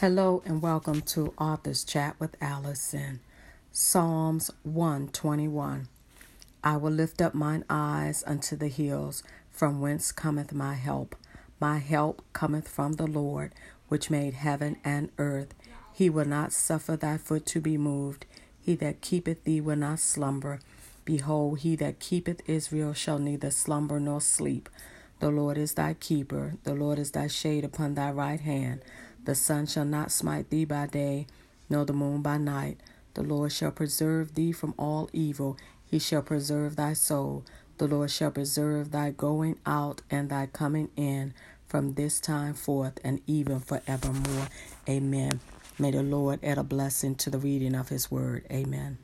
Hello and welcome to Author's Chat with Allison. Psalms 121. I will lift up mine eyes unto the hills, from whence cometh my help. My help cometh from the Lord, which made heaven and earth. He will not suffer thy foot to be moved. He that keepeth thee will not slumber. Behold, he that keepeth Israel shall neither slumber nor sleep. The Lord is thy keeper, the Lord is thy shade upon thy right hand. The sun shall not smite thee by day, nor the moon by night. The Lord shall preserve thee from all evil. He shall preserve thy soul. The Lord shall preserve thy going out and thy coming in from this time forth and even forevermore. Amen. May the Lord add a blessing to the reading of his word. Amen.